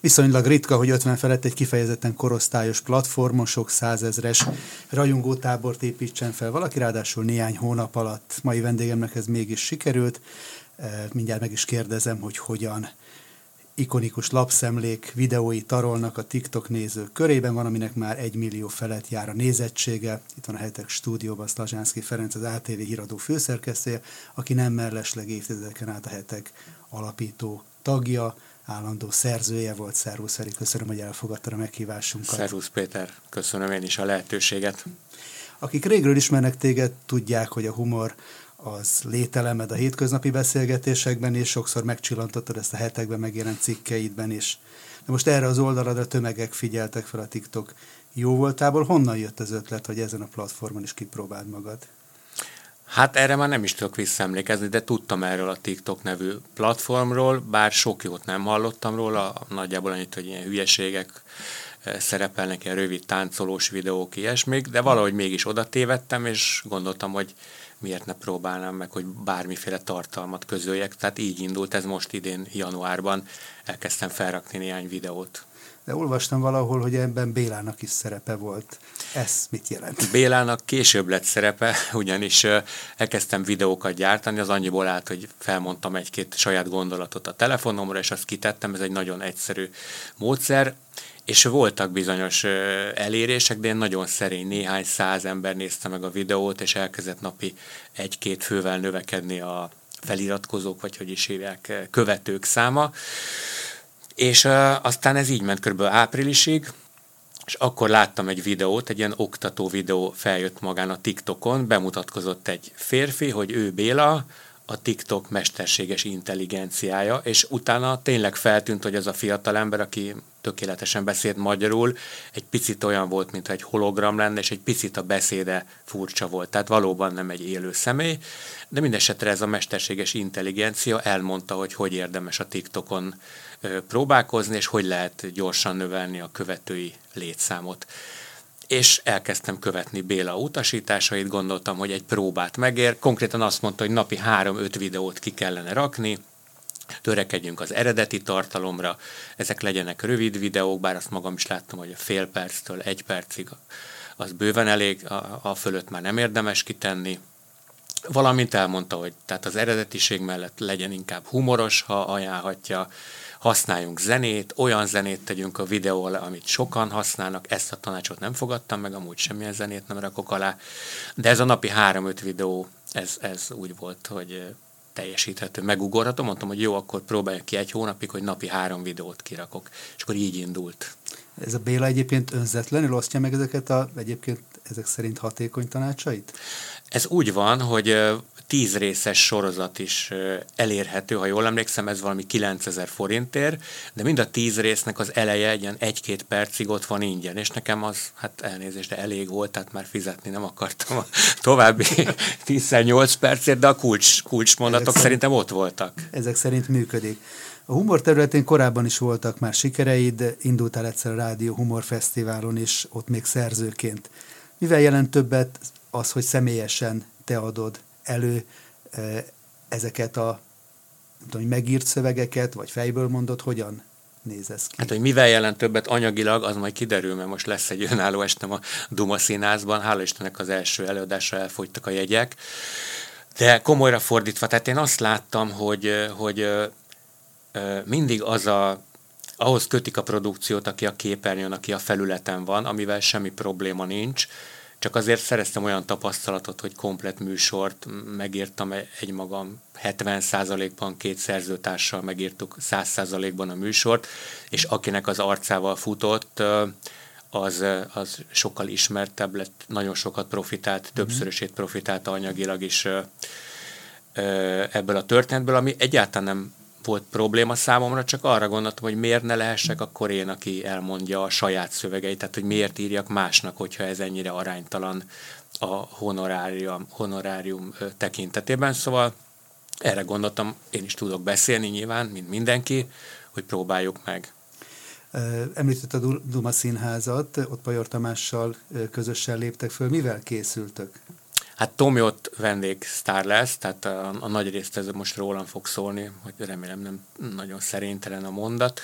Viszonylag ritka, hogy 50 felett egy kifejezetten korosztályos platformon sok százezres rajongótábort építsen fel valaki, ráadásul néhány hónap alatt. Mai vendégemnek ez mégis sikerült. E, mindjárt meg is kérdezem, hogy hogyan ikonikus lapszemlék videói tarolnak a TikTok nézők körében, van, aminek már egy millió felett jár a nézettsége. Itt van a hetek stúdióban Szlazsánszki Ferenc, az ATV híradó főszerkesztője, aki nem mellesleg évtizedeken át a hetek alapító tagja, állandó szerzője volt. Szervusz Eri, köszönöm, hogy elfogadta a meghívásunkat. Szervusz Péter, köszönöm én is a lehetőséget. Akik régről ismernek téged, tudják, hogy a humor az lételemed a hétköznapi beszélgetésekben, és sokszor megcsillantottad ezt a hetekben megjelent cikkeidben is. De most erre az oldaladra tömegek figyeltek fel a TikTok jó voltából. Honnan jött az ötlet, hogy ezen a platformon is kipróbáld magad? Hát erre már nem is tudok visszaemlékezni, de tudtam erről a TikTok nevű platformról, bár sok jót nem hallottam róla, nagyjából annyit, hogy ilyen hülyeségek eh, szerepelnek, ilyen rövid táncolós videók, ilyesmik, de valahogy mégis oda tévedtem, és gondoltam, hogy miért ne próbálnám meg, hogy bármiféle tartalmat közöljek. Tehát így indult ez most idén januárban, elkezdtem felrakni néhány videót. De olvastam valahol, hogy ebben Bélának is szerepe volt. Ez mit jelent? Bélának később lett szerepe, ugyanis elkezdtem videókat gyártani, az annyiból állt, hogy felmondtam egy-két saját gondolatot a telefonomra, és azt kitettem, ez egy nagyon egyszerű módszer, és voltak bizonyos elérések, de én nagyon szerény, néhány száz ember nézte meg a videót, és elkezdett napi egy-két fővel növekedni a feliratkozók, vagy hogy is hívják, követők száma. És uh, aztán ez így ment kb. áprilisig, és akkor láttam egy videót, egy ilyen oktató videó feljött magán a TikTokon, bemutatkozott egy férfi, hogy ő Béla, a TikTok mesterséges intelligenciája, és utána tényleg feltűnt, hogy ez a fiatal ember, aki tökéletesen beszélt magyarul, egy picit olyan volt, mint egy hologram lenne, és egy picit a beszéde furcsa volt. Tehát valóban nem egy élő személy, de mindesetre ez a mesterséges intelligencia elmondta, hogy hogy érdemes a TikTokon próbálkozni, és hogy lehet gyorsan növelni a követői létszámot és elkezdtem követni Béla utasításait, gondoltam, hogy egy próbát megér. Konkrétan azt mondta, hogy napi 3-5 videót ki kellene rakni, törekedjünk az eredeti tartalomra, ezek legyenek rövid videók, bár azt magam is láttam, hogy a fél perctől egy percig az bőven elég, a, a fölött már nem érdemes kitenni. Valamint elmondta, hogy tehát az eredetiség mellett legyen inkább humoros, ha ajánlhatja, használjunk zenét, olyan zenét tegyünk a videó alá, amit sokan használnak, ezt a tanácsot nem fogadtam meg, amúgy semmilyen zenét nem rakok alá, de ez a napi 3-5 videó, ez, ez úgy volt, hogy teljesíthető, megugorható, mondtam, hogy jó, akkor próbáljuk ki egy hónapig, hogy napi három videót kirakok, és akkor így indult. Ez a Béla egyébként önzetlenül osztja meg ezeket a egyébként ezek szerint hatékony tanácsait? Ez úgy van, hogy tíz részes sorozat is elérhető, ha jól emlékszem, ez valami 9000 forintért, de mind a tíz résznek az eleje egy ilyen egy-két percig ott van ingyen, és nekem az, hát elnézést, de elég volt, tehát már fizetni nem akartam a további 10-8 percért, de a kulcs, kulcsmondatok ezek szerintem ott voltak. Ezek szerint működik. A humor területén korábban is voltak már sikereid, indultál egyszer a Rádió Humor Fesztiválon is, ott még szerzőként. Mivel jelent többet az, hogy személyesen te adod elő ezeket a tudom, megírt szövegeket, vagy fejből mondod, hogyan néz ez ki? Hát, hogy mivel jelent többet anyagilag, az majd kiderül, mert most lesz egy önálló estem a Duma színházban. Hála Istennek az első előadásra elfogytak a jegyek. De komolyra fordítva, tehát én azt láttam, hogy, hogy mindig az a ahhoz kötik a produkciót, aki a képernyőn, aki a felületen van, amivel semmi probléma nincs, csak azért szereztem olyan tapasztalatot, hogy komplet műsort megírtam egy magam 70%-ban két szerzőtársal megírtuk 100%-ban a műsort, és akinek az arcával futott, az, az sokkal ismertebb lett, nagyon sokat profitált, mhm. többszörösét profitált anyagilag is ebből a történetből, ami egyáltalán nem volt probléma számomra, csak arra gondoltam, hogy miért ne lehessek akkor én, aki elmondja a saját szövegeit, tehát hogy miért írjak másnak, hogyha ez ennyire aránytalan a honorárium, honorárium tekintetében. Szóval erre gondoltam, én is tudok beszélni nyilván, mint mindenki, hogy próbáljuk meg. Említett a Duma Színházat, ott Pajor Tamással közösen léptek föl. Mivel készültök? Hát Tomi ott vendégsztár lesz, tehát a, a nagy részt ez most rólam fog szólni, hogy remélem nem nagyon szerénytelen a mondat.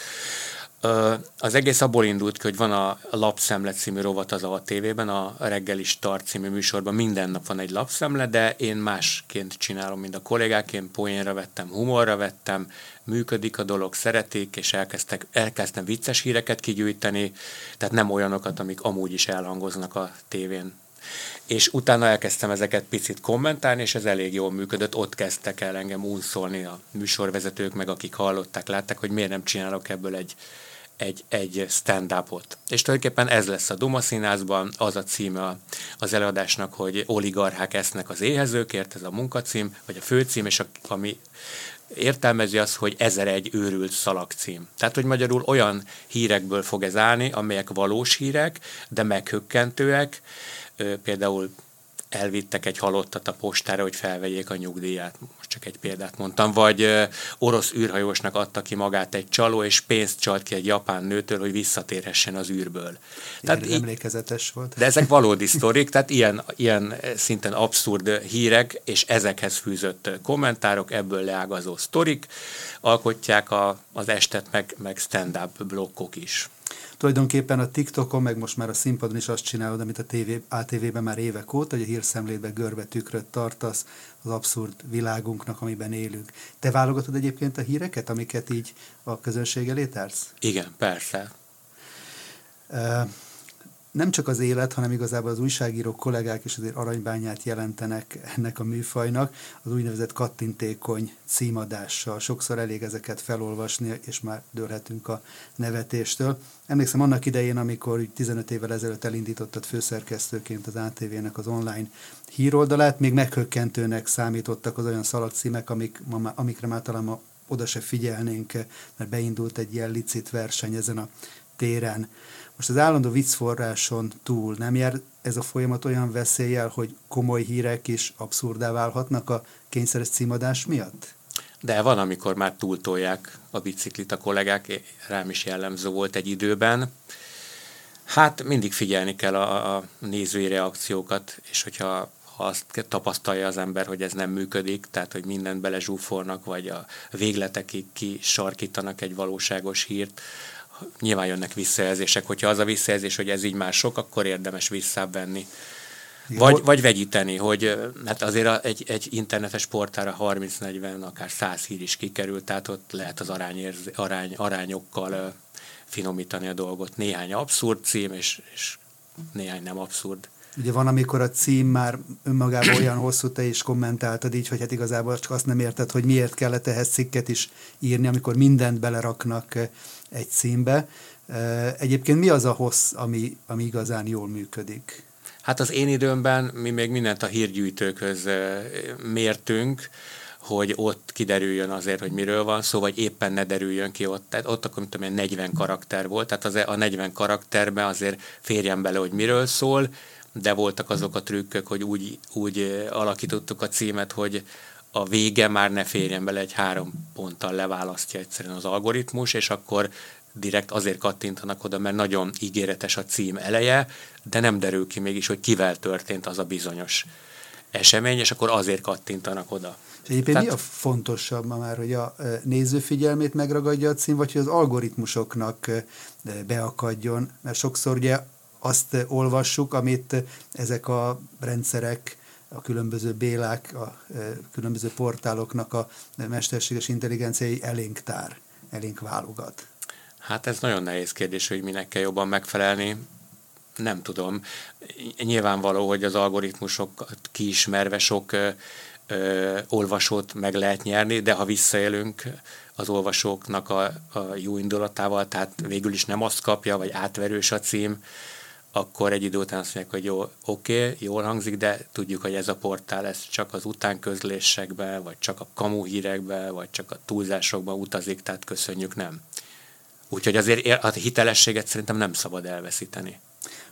Az egész abból indult ki, hogy van a Lapszemlet című rovat az a tévében, a reggeli start című műsorban minden nap van egy lapszemle, de én másként csinálom, mint a kollégák, én poénra vettem, humorra vettem, működik a dolog, szeretik, és elkezdtek, elkezdtem vicces híreket kigyűjteni, tehát nem olyanokat, amik amúgy is elhangoznak a tévén és utána elkezdtem ezeket picit kommentálni, és ez elég jól működött. Ott kezdtek el engem unszolni a műsorvezetők, meg akik hallották, látták, hogy miért nem csinálok ebből egy, egy, egy stand-upot. És tulajdonképpen ez lesz a Duma színházban, az a címe az előadásnak, hogy oligarchák esznek az éhezőkért, ez a munkacím, vagy a főcím, és a, ami értelmezi azt, hogy ezer egy őrült szalagcím. Tehát, hogy magyarul olyan hírekből fog ez állni, amelyek valós hírek, de meghökkentőek, például elvittek egy halottat a postára, hogy felvegyék a nyugdíját. Most csak egy példát mondtam. Vagy orosz űrhajósnak adta ki magát egy csaló, és pénzt csalt ki egy japán nőtől, hogy visszatérhessen az űrből. Tehát emlékezetes volt. De ezek valódi sztorik, tehát ilyen, ilyen szinten abszurd hírek, és ezekhez fűzött kommentárok, ebből leágazó sztorik alkotják a, az estet, meg, meg stand-up blokkok is tulajdonképpen a TikTokon, meg most már a színpadon is azt csinálod, amit a TV, ATV-ben már évek óta, hogy a hírszemlétbe görbe tükröt tartasz az abszurd világunknak, amiben élünk. Te válogatod egyébként a híreket, amiket így a közönség elé társz? Igen, persze. Uh, nem csak az élet, hanem igazából az újságírók kollégák is azért aranybányát jelentenek ennek a műfajnak, az úgynevezett kattintékony címadással. Sokszor elég ezeket felolvasni, és már dőlhetünk a nevetéstől. Emlékszem annak idején, amikor 15 évvel ezelőtt elindítottad főszerkesztőként az ATV-nek az online híroldalát, még meghökkentőnek számítottak az olyan szalagcímek, amik, amikre már talán oda se figyelnénk, mert beindult egy ilyen licit verseny ezen a téren. Most az állandó viccforráson túl nem jár ez a folyamat olyan veszéllyel, hogy komoly hírek is abszurdá válhatnak a kényszeres címadás miatt? De van, amikor már túltolják a biciklit a kollégák, rám is jellemző volt egy időben. Hát mindig figyelni kell a, a nézői reakciókat, és hogyha ha azt tapasztalja az ember, hogy ez nem működik, tehát hogy mindent belezsúfolnak, vagy a végletekig kisarkítanak egy valóságos hírt, nyilván jönnek visszajelzések, hogyha az a visszajelzés, hogy ez így már sok, akkor érdemes visszavenni. Vagy, vagy vegyíteni, hogy hát azért egy, egy internetes portára 30-40, akár 100 hír is kikerült, tehát ott lehet az arányérz, arány, arányokkal finomítani a dolgot. Néhány abszurd cím, és, és néhány nem abszurd. Ugye van, amikor a cím már önmagában olyan hosszú, te is kommentáltad így, hogy hát igazából csak azt nem érted, hogy miért kellett ehhez cikket is írni, amikor mindent beleraknak egy címbe. Egyébként mi az a hossz, ami, ami igazán jól működik? Hát az én időmben mi még mindent a hírgyűjtőkhöz mértünk, hogy ott kiderüljön azért, hogy miről van szó, vagy éppen ne derüljön ki ott. Tehát ott akkor, mint 40 karakter volt, tehát az, a 40 karakterben azért férjen bele, hogy miről szól, de voltak azok a trükkök, hogy úgy, úgy alakítottuk a címet, hogy a vége már ne férjen bele, egy három ponttal leválasztja egyszerűen az algoritmus, és akkor direkt azért kattintanak oda, mert nagyon ígéretes a cím eleje, de nem derül ki mégis, hogy kivel történt az a bizonyos esemény, és akkor azért kattintanak oda. Egyébként Tehát... mi a fontosabb ma már, hogy a néző figyelmét megragadja a cím, vagy hogy az algoritmusoknak beakadjon? Mert sokszor ugye azt olvassuk, amit ezek a rendszerek a különböző bélák, a különböző portáloknak a mesterséges intelligenciai elénk tár, elénk válogat? Hát ez nagyon nehéz kérdés, hogy minek kell jobban megfelelni. Nem tudom. Nyilvánvaló, hogy az algoritmusokat kiismerve sok ö, ö, olvasót meg lehet nyerni, de ha visszaélünk az olvasóknak a, a jó indulatával, tehát végül is nem azt kapja, vagy átverős a cím, akkor egy idő után azt mondják, hogy jó, oké, okay, jól hangzik, de tudjuk, hogy ez a portál ez csak az utánközlésekbe, vagy csak a kamu hírekbe, vagy csak a túlzásokba utazik, tehát köszönjük, nem. Úgyhogy azért a hitelességet szerintem nem szabad elveszíteni.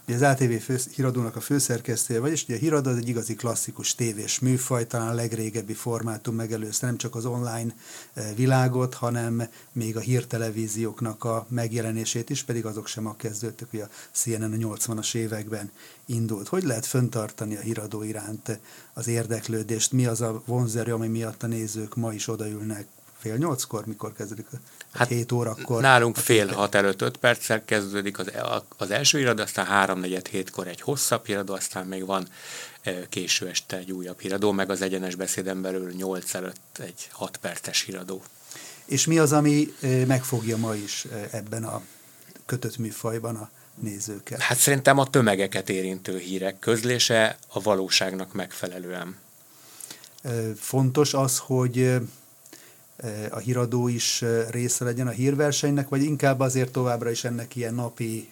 Ugye az ATV fő, híradónak a főszerkesztője vagy, és ugye a híradó az egy igazi klasszikus tévés műfaj, talán a legrégebbi formátum megelőzte nem csak az online e, világot, hanem még a hírtelevízióknak a megjelenését is, pedig azok sem a kezdődtek, hogy a CNN a 80-as években indult. Hogy lehet föntartani a híradó iránt az érdeklődést? Mi az a vonzerő, ami miatt a nézők ma is odaülnek fél nyolckor, mikor kezdődik? Hát 7 órakor. Nálunk fél hat előtt 5 perccel kezdődik az, az első iradó, aztán 3 4 hétkor egy hosszabb iradó, aztán még van késő este egy újabb híradó, meg az egyenes beszéden belül 8 előtt egy 6 perces híradó. És mi az, ami megfogja ma is ebben a kötött műfajban a nézőket? Hát szerintem a tömegeket érintő hírek közlése a valóságnak megfelelően. Fontos az, hogy a híradó is része legyen a hírversenynek, vagy inkább azért továbbra is ennek ilyen napi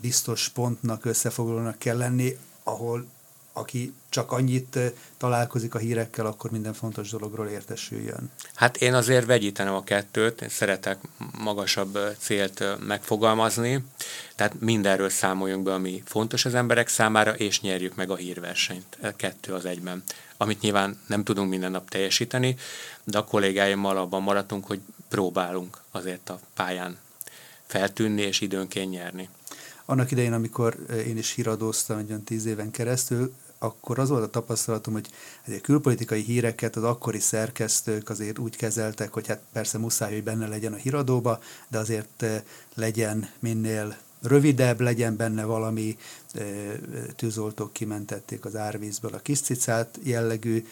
biztos pontnak, összefoglalónak kell lenni, ahol aki csak annyit találkozik a hírekkel, akkor minden fontos dologról értesüljön. Hát én azért vegyítenem a kettőt, én szeretek magasabb célt megfogalmazni, tehát mindenről számoljunk be, ami fontos az emberek számára, és nyerjük meg a hírversenyt. Kettő az egyben. Amit nyilván nem tudunk minden nap teljesíteni, de a kollégáimmal abban maradtunk, hogy próbálunk azért a pályán feltűnni és időnként nyerni. Annak idején, amikor én is híradóztam egy olyan tíz éven keresztül, akkor az volt a tapasztalatom, hogy egy külpolitikai híreket az akkori szerkesztők azért úgy kezeltek, hogy hát persze muszáj, hogy benne legyen a híradóba, de azért legyen minél rövidebb, legyen benne valami, tűzoltók kimentették az árvízből a kis cicát jellegű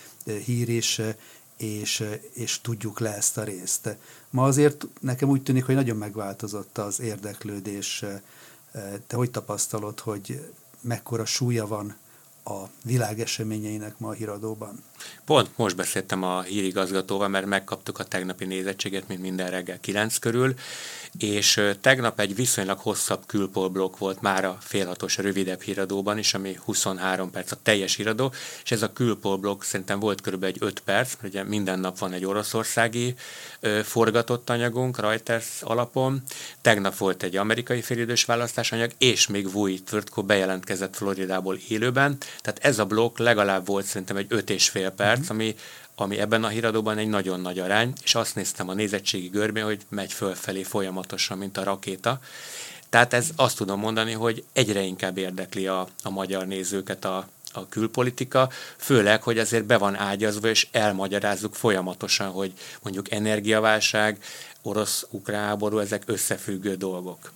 hír is, és, és tudjuk le ezt a részt. Ma azért nekem úgy tűnik, hogy nagyon megváltozott az érdeklődés. Te hogy tapasztalod, hogy mekkora súlya van a világ ma a híradóban. Pont most beszéltem a hírigazgatóval, mert megkaptuk a tegnapi nézettséget, mint minden reggel 9 körül, és tegnap egy viszonylag hosszabb külpolblokk volt már a félhatos rövidebb híradóban is, ami 23 perc a teljes híradó, és ez a külpolblokk szerintem volt körülbelül egy 5 perc, mert ugye minden nap van egy oroszországi ö, forgatott anyagunk Reuters alapon, tegnap volt egy amerikai félidős választásanyag, és még Vui Tvörtko bejelentkezett Floridából élőben, tehát ez a blokk legalább volt szerintem egy 5 és fél perc, mm-hmm. ami ami ebben a híradóban egy nagyon nagy arány, és azt néztem a nézettségi görbén, hogy megy fölfelé folyamatosan, mint a rakéta. Tehát ez azt tudom mondani, hogy egyre inkább érdekli a, a magyar nézőket a, a külpolitika, főleg, hogy azért be van ágyazva, és elmagyarázzuk folyamatosan, hogy mondjuk energiaválság, orosz-ukrán háború, ezek összefüggő dolgok.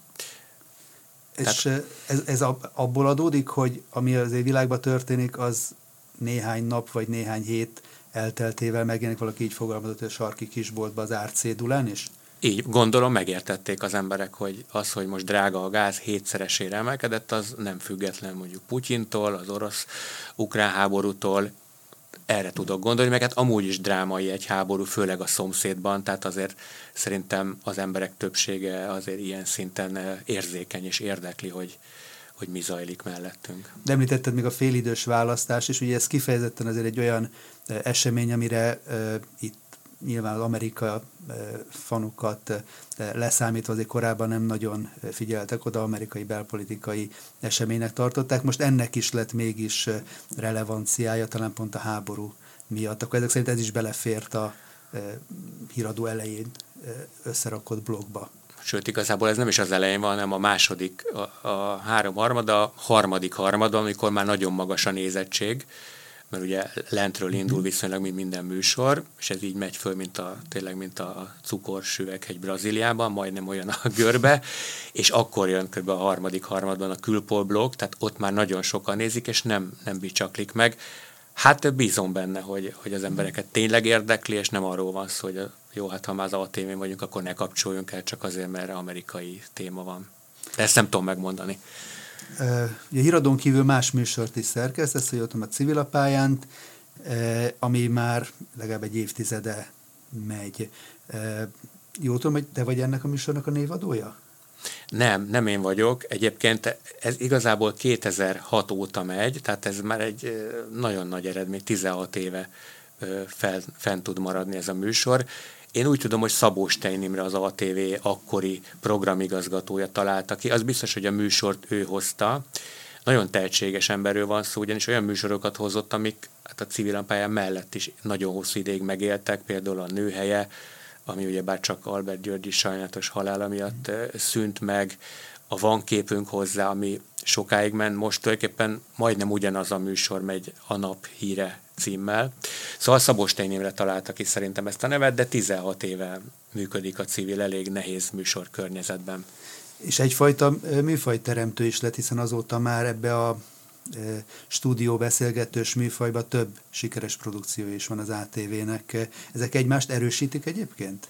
És Tehát, ez, ez abból adódik, hogy ami az világban történik, az néhány nap vagy néhány hét elteltével megjelenik valaki így fogalmazott, hogy a sarki kisboltba az árcédulán is? Így, gondolom megértették az emberek, hogy az, hogy most drága a gáz hétszeresére emelkedett, az nem független mondjuk Putyintól, az orosz-ukrán háborútól, erre tudok gondolni, meg hát amúgy is drámai egy háború, főleg a szomszédban, tehát azért szerintem az emberek többsége azért ilyen szinten érzékeny és érdekli, hogy, hogy mi zajlik mellettünk. De említetted még a félidős választás, és ugye ez kifejezetten azért egy olyan esemény, amire itt nyilván az Amerika fanukat leszámítva azért korábban nem nagyon figyeltek oda, amerikai belpolitikai eseménynek tartották. Most ennek is lett mégis relevanciája, talán pont a háború miatt. Akkor ezek szerint ez is belefért a híradó elején összerakott blogba. Sőt, igazából ez nem is az elején van, hanem a második, a, a három harmada, a harmadik harmada, amikor már nagyon magas a nézettség, mert ugye lentről indul mhm. viszonylag, mint minden műsor, és ez így megy föl, mint a, tényleg, mint a cukorsüveg egy Brazíliában, majdnem olyan a görbe, és akkor jön kb. a harmadik harmadban a külpolblok, tehát ott már nagyon sokan nézik, és nem, nem bicsaklik meg. Hát bízom benne, hogy, hogy az embereket tényleg érdekli, és nem arról van szó, hogy a, jó, hát ha már az ATV vagyunk, akkor ne kapcsoljunk el csak azért, mert amerikai téma van. De ezt nem tudom megmondani. Ugye híradón kívül más műsort is szerkesztesz, hogy ott a civilapályán, uh, ami már legalább egy évtizede megy. Jó tudom, hogy te vagy ennek a műsornak a névadója? Nem, nem én vagyok. Egyébként ez igazából 2006 óta megy, tehát ez már egy nagyon nagy eredmény, 16 éve fel, fent tud maradni ez a műsor. Én úgy tudom, hogy Szabó Stein Imre az ATV akkori programigazgatója találta ki. Az biztos, hogy a műsort ő hozta. Nagyon tehetséges emberről van szó, ugyanis olyan műsorokat hozott, amik hát a civil pályán mellett is nagyon hosszú ideig megéltek, például a nőhelye, ami ugyebár csak Albert Györgyi sajnálatos halála miatt szűnt meg, a van képünk hozzá, ami sokáig ment, most tulajdonképpen majdnem ugyanaz a műsor megy a nap híre címmel. Szóval Szabos Tényémre találta ki szerintem ezt a nevet, de 16 éve működik a civil elég nehéz műsor környezetben. És egyfajta műfajteremtő is lett, hiszen azóta már ebbe a stúdió beszélgetős műfajban több sikeres produkció is van az ATV-nek. Ezek egymást erősítik egyébként?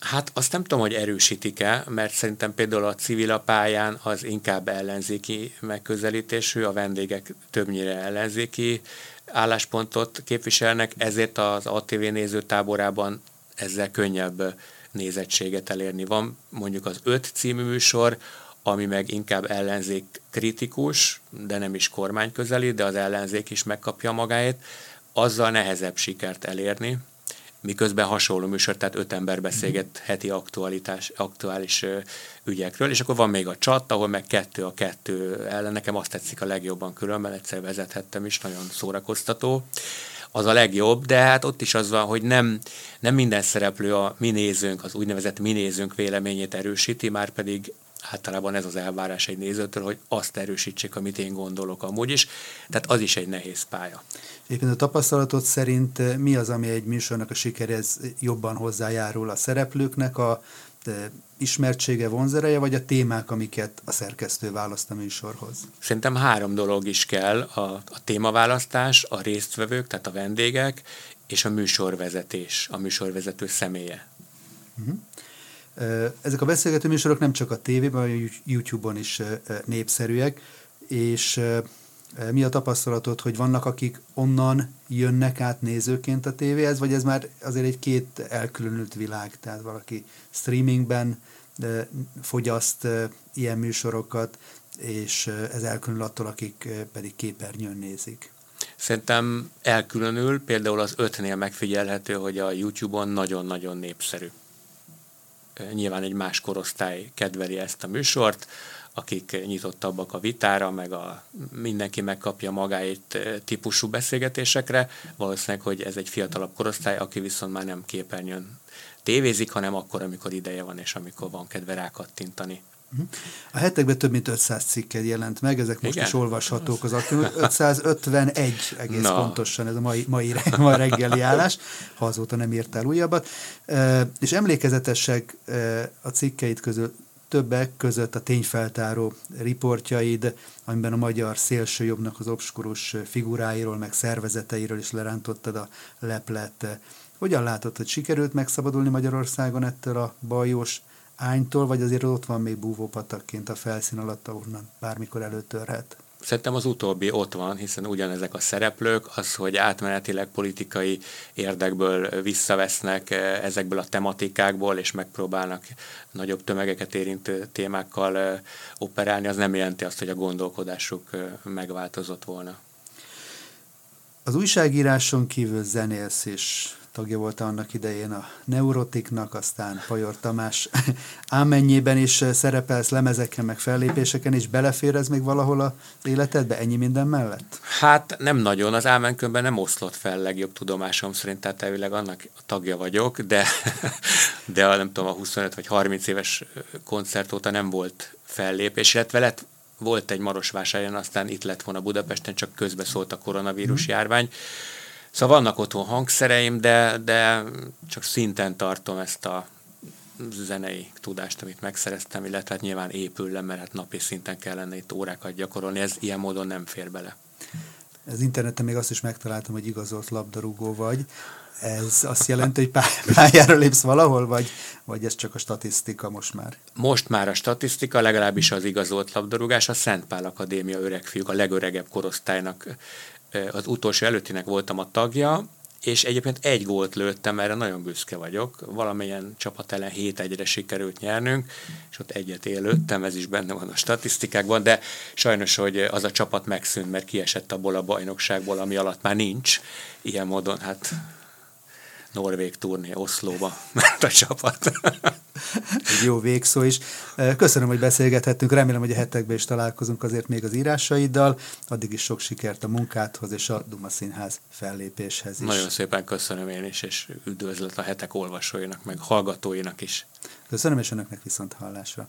Hát azt nem tudom, hogy erősítik-e, mert szerintem például a civil pályán az inkább ellenzéki megközelítésű, a vendégek többnyire ellenzéki álláspontot képviselnek, ezért az ATV nézőtáborában ezzel könnyebb nézettséget elérni. Van mondjuk az öt című műsor, ami meg inkább ellenzék kritikus, de nem is kormány közeli, de az ellenzék is megkapja magáét, azzal nehezebb sikert elérni, miközben hasonló műsor, tehát öt ember beszélget heti aktualitás, aktuális ügyekről, és akkor van még a csat, ahol meg kettő a kettő ellen, nekem azt tetszik a legjobban különben, egyszer vezethettem is, nagyon szórakoztató. Az a legjobb, de hát ott is az van, hogy nem, nem minden szereplő a mi nézőnk, az úgynevezett mi nézőnk véleményét erősíti, már pedig általában ez az elvárás egy nézőtől, hogy azt erősítsék, amit én gondolok amúgy is. Tehát az is egy nehéz pálya. Éppen a tapasztalatod szerint eh, mi az, ami egy műsornak a sikerhez jobban hozzájárul a szereplőknek, a eh, ismertsége, vonzereje, vagy a témák, amiket a szerkesztő választ a műsorhoz? Szerintem három dolog is kell, a, a témaválasztás, a résztvevők, tehát a vendégek, és a műsorvezetés, a műsorvezető személye. Uh-huh. Ezek a beszélgető műsorok nem csak a tévében, hanem a YouTube-on is népszerűek, és mi a tapasztalatod, hogy vannak, akik onnan jönnek át nézőként a tévéhez, vagy ez már azért egy két elkülönült világ, tehát valaki streamingben fogyaszt ilyen műsorokat, és ez elkülönül attól, akik pedig képernyőn nézik. Szerintem elkülönül, például az ötnél megfigyelhető, hogy a YouTube-on nagyon-nagyon népszerű nyilván egy más korosztály kedveli ezt a műsort, akik nyitottabbak a vitára, meg a, mindenki megkapja magáit eh, típusú beszélgetésekre. Valószínűleg, hogy ez egy fiatalabb korosztály, aki viszont már nem képernyőn tévézik, hanem akkor, amikor ideje van, és amikor van kedve rákattintani. A hetekben több mint 500 cikked jelent meg, ezek most Igen? is olvashatók az aktív. 551 egész no. pontosan ez a mai, mai, mai reggeli állás, ha azóta nem írtál újabbat. És emlékezetesek a cikkeid közül többek között a tényfeltáró riportjaid, amiben a magyar szélsőjobbnak az obskurus figuráiról, meg szervezeteiről is lerántottad a leplet. Hogyan látod, hogy sikerült megszabadulni Magyarországon ettől a bajós ánytól, vagy azért ott van még búvópatakként a felszín alatt, ahonnan bármikor előtörhet? Szerintem az utóbbi ott van, hiszen ugyanezek a szereplők, az, hogy átmenetileg politikai érdekből visszavesznek eh, ezekből a tematikákból, és megpróbálnak nagyobb tömegeket érintő témákkal eh, operálni, az nem jelenti azt, hogy a gondolkodásuk eh, megváltozott volna. Az újságíráson kívül zenélsz és tagja volt annak idején a Neurotiknak, aztán Pajor Tamás ámennyiben is szerepelsz lemezeken, meg fellépéseken, és belefér ez még valahol az életedbe, ennyi minden mellett? Hát nem nagyon, az ámenkönben nem oszlott fel legjobb tudomásom szerint, tehát elvileg annak a tagja vagyok, de, de a, nem tudom, a 25 vagy 30 éves koncert óta nem volt fellépés, illetve lett, volt egy Marosvásárhelyen, aztán itt lett volna Budapesten, csak közbe szólt a koronavírus mm. járvány. Szóval vannak otthon hangszereim, de, de csak szinten tartom ezt a zenei tudást, amit megszereztem, illetve hát nyilván épül le, mert hát napi szinten kellene itt órákat gyakorolni, ez ilyen módon nem fér bele. Az interneten még azt is megtaláltam, hogy igazolt labdarúgó vagy. Ez azt jelenti, hogy pályára lépsz valahol, vagy, vagy ez csak a statisztika most már? Most már a statisztika, legalábbis az igazolt labdarúgás, a Szent Pál Akadémia öregfiúk, a legöregebb korosztálynak az utolsó előttinek voltam a tagja, és egyébként egy gólt lőttem, erre nagyon büszke vagyok. Valamilyen csapat ellen 7-1-re sikerült nyernünk, és ott egyet élőttem, ez is benne van a statisztikákban, de sajnos, hogy az a csapat megszűnt, mert kiesett abból a bajnokságból, ami alatt már nincs. Ilyen módon, hát Norvég turné Oszlóba ment a csapat. Egy jó végszó is. Köszönöm, hogy beszélgethettünk. Remélem, hogy a hetekben is találkozunk azért még az írásaiddal. Addig is sok sikert a munkádhoz és a Duma Színház fellépéshez is. Nagyon szépen köszönöm én is, és üdvözlet a hetek olvasóinak, meg hallgatóinak is. Köszönöm, és önöknek viszont hallásra.